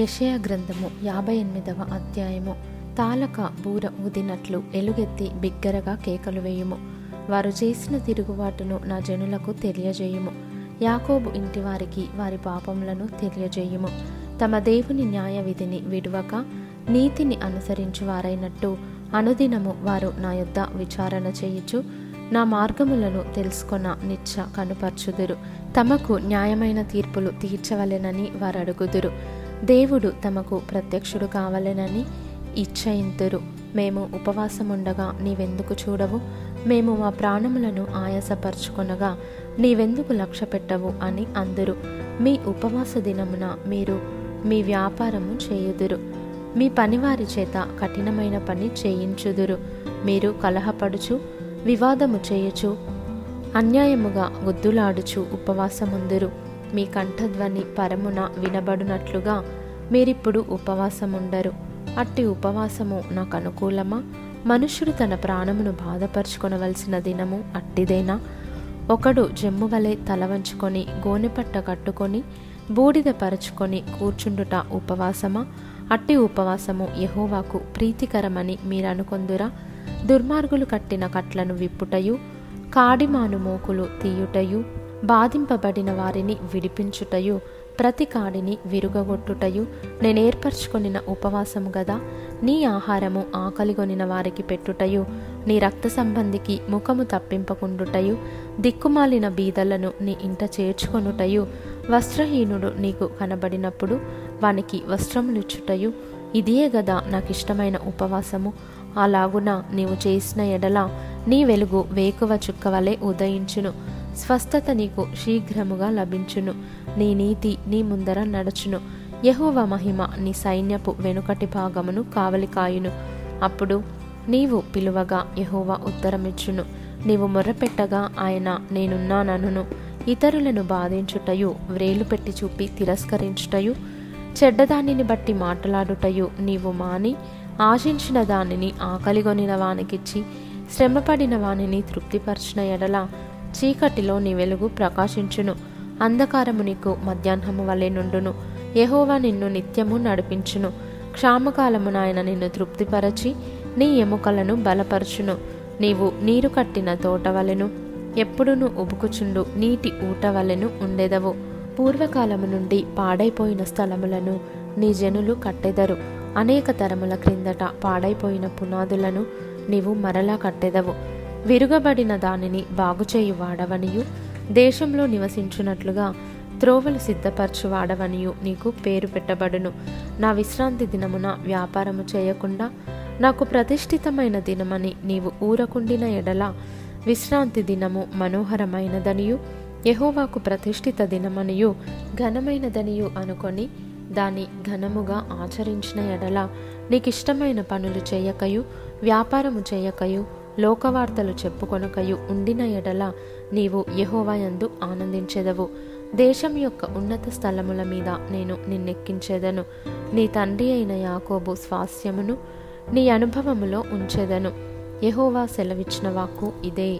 యషయ గ్రంథము యాభై ఎనిమిదవ అధ్యాయము. తాలక బూర ఊదినట్లు ఎలుగెత్తి బిగ్గరగా కేకలు వేయుము. వారు చేసిన తిరుగుబాటును నా జనులకు తెలియజేయుము. యాకోబు ఇంటి వారికి వారి పాపములను తెలియజేయుము. తమ దేవుని న్యాయ విధిని విడవక నీతిని అనుసరించు వారైనట్టు అనుదినము వారు నా యొద్ద విచారణ చేయుచు నా మార్గములను తెలుసుకొన నిచ్చ కనుపర్చుదురు. తమకు న్యాయమైన తీర్పులు తీర్చవలెనని వారు అడుగుదురు దేవుడు తమకు ప్రత్యక్షుడు కావలెనని ఇచ్చయింతురు. మేము ఉపవాసముండగా నీవెందుకు చూడవు? మేము మా ప్రాణములను ఆయాసపరుచుకొనగా నీవెందుకు లక్ష్య పెట్టవు అని అందరు. మీ ఉపవాస దినమున మీరు మీ వ్యాపారము చేయుదురు. మీ పనివారి చేత కఠినమైన పని చేయించుదురు. మీరు కలహపడుచు వివాదము చేయుచు అన్యాయముగా గుద్దులాడుచు ఉపవాసముందురు. మీ కంఠధ్వని పరమున వినబడునట్లుగా మీరిప్పుడు ఉపవాసముండరు. అట్టి ఉపవాసము నాకు అనుకూలమా మనుష్యుడు తన ప్రాణమును బాధపరుచుకొనవలసిన దినము అట్టిదేనా? ఒకడు జమ్ము వలె తల వంచుకొని గోనెపట్ట కట్టుకొని బూడిద పరుచుకొని కూర్చుండుట ఉపవాసమా? అట్టి ఉపవాసము యహోవాకు ప్రీతికరమని మీరనుకొందురా? దుర్మార్గులు కట్టిన కట్లను విప్పుటయు కాడిమాను మోకులు తీయుటయు బాధింపబడిన వారిని విడిపించుటయు ప్రతి కాడిని విరుగగొట్టుటయు నేనేర్పరచుకొనిన ఉపవాసము గదా నీ ఆహారము ఆకలిగొనిన వారికి పెట్టుటయు నీ రక్త సంబంధికి ముఖము తప్పింపకుండుటయు దిక్కుమాలిన బీదలను నీ ఇంట చేర్చుకొనుటయు వస్త్రహీనుడు నీకు కనబడినప్పుడు వానికి వస్త్రములిచ్చుటయు ఇదియే గదా నాకిష్టమైన ఉపవాసము. అలాగున నీవు చేసిన ఎడల నీ వెలుగు వేకువ చుక్కవలే ఉదయించును. స్వస్థత నీకు శీఘ్రముగా లభించును. నీ నీతి నీ ముందర నడుచును. యహోవ మహిమ నీ సైన్యపు వెనుకటి భాగమును కావలికాయును. అప్పుడు నీవు పిలువగా యహోవ ఉత్తరమిచ్చును. నీవు మొర్రపెట్టగా ఆయన నేనున్నాననును. ఇతరులను బాధించుటయు వ్రేలు పెట్టి చూపి తిరస్కరించుటయు చెడ్డదానిని బట్టి మాట్లాడుటయు నీవు మాని ఆశించిన దానిని ఆకలిగొనిన వానికిచ్చి శ్రమపడిన వానిని తృప్తిపరచిన ఎడల చీకటిలో నీ వెలుగు ప్రకాశించును. అంధకారము నీకు మధ్యాహ్నము వలె నుండును. యహోవా నిన్ను నిత్యము నడిపించును. క్షామకాలమున ఆయన నిన్ను తృప్తిపరచి నీ ఎముకలను బలపరచును. నీవు నీరు కట్టిన తోట వలెను ఎప్పుడును ఉబుకుచుండు నీటి ఊట వలెను ఉండెదవు. పూర్వకాలము నుండి పాడైపోయిన స్థలములను నీ జనులు కట్టెదరు. అనేక తరముల క్రిందట పాడైపోయిన పునాదులను నీవు మరలా కట్టెదవు. విరుగబడిన దానిని బాగుచేయు వాడవనియు దేశంలో నివసించున్నట్లుగా త్రోవలు సిద్ధపరచు వాడవనియు నీకు పేరు పెట్టబడును. నా విశ్రాంతి దినమున వ్యాపారము చేయకుండా నాకు ప్రతిష్ఠితమైన దినమని నీవు ఊరకుండిన ఎడల విశ్రాంతి దినము మనోహరమైనదనియు యహోవాకు ప్రతిష్ఠిత దినమనియు ఘనమైనదనియు అనుకొని దాని ఘనముగా ఆచరించిన ఎడల నీకిష్టమైన పనులు చేయకయు వ్యాపారము చేయకయు లోకవార్తలు చెప్పుకొనకయు ఉండిన ఎడల నీవు యహోవాయందు ఆనందించెదవు. దేశం యొక్క ఉన్నత స్థలముల మీద నేను నిన్నెక్కించేదను. నీ తండ్రి అయిన యాకోబు స్వాస్యమును నీ అనుభవములో ఉంచెదను. యహోవా సెలవిచ్చిన వాక్కు ఇదే.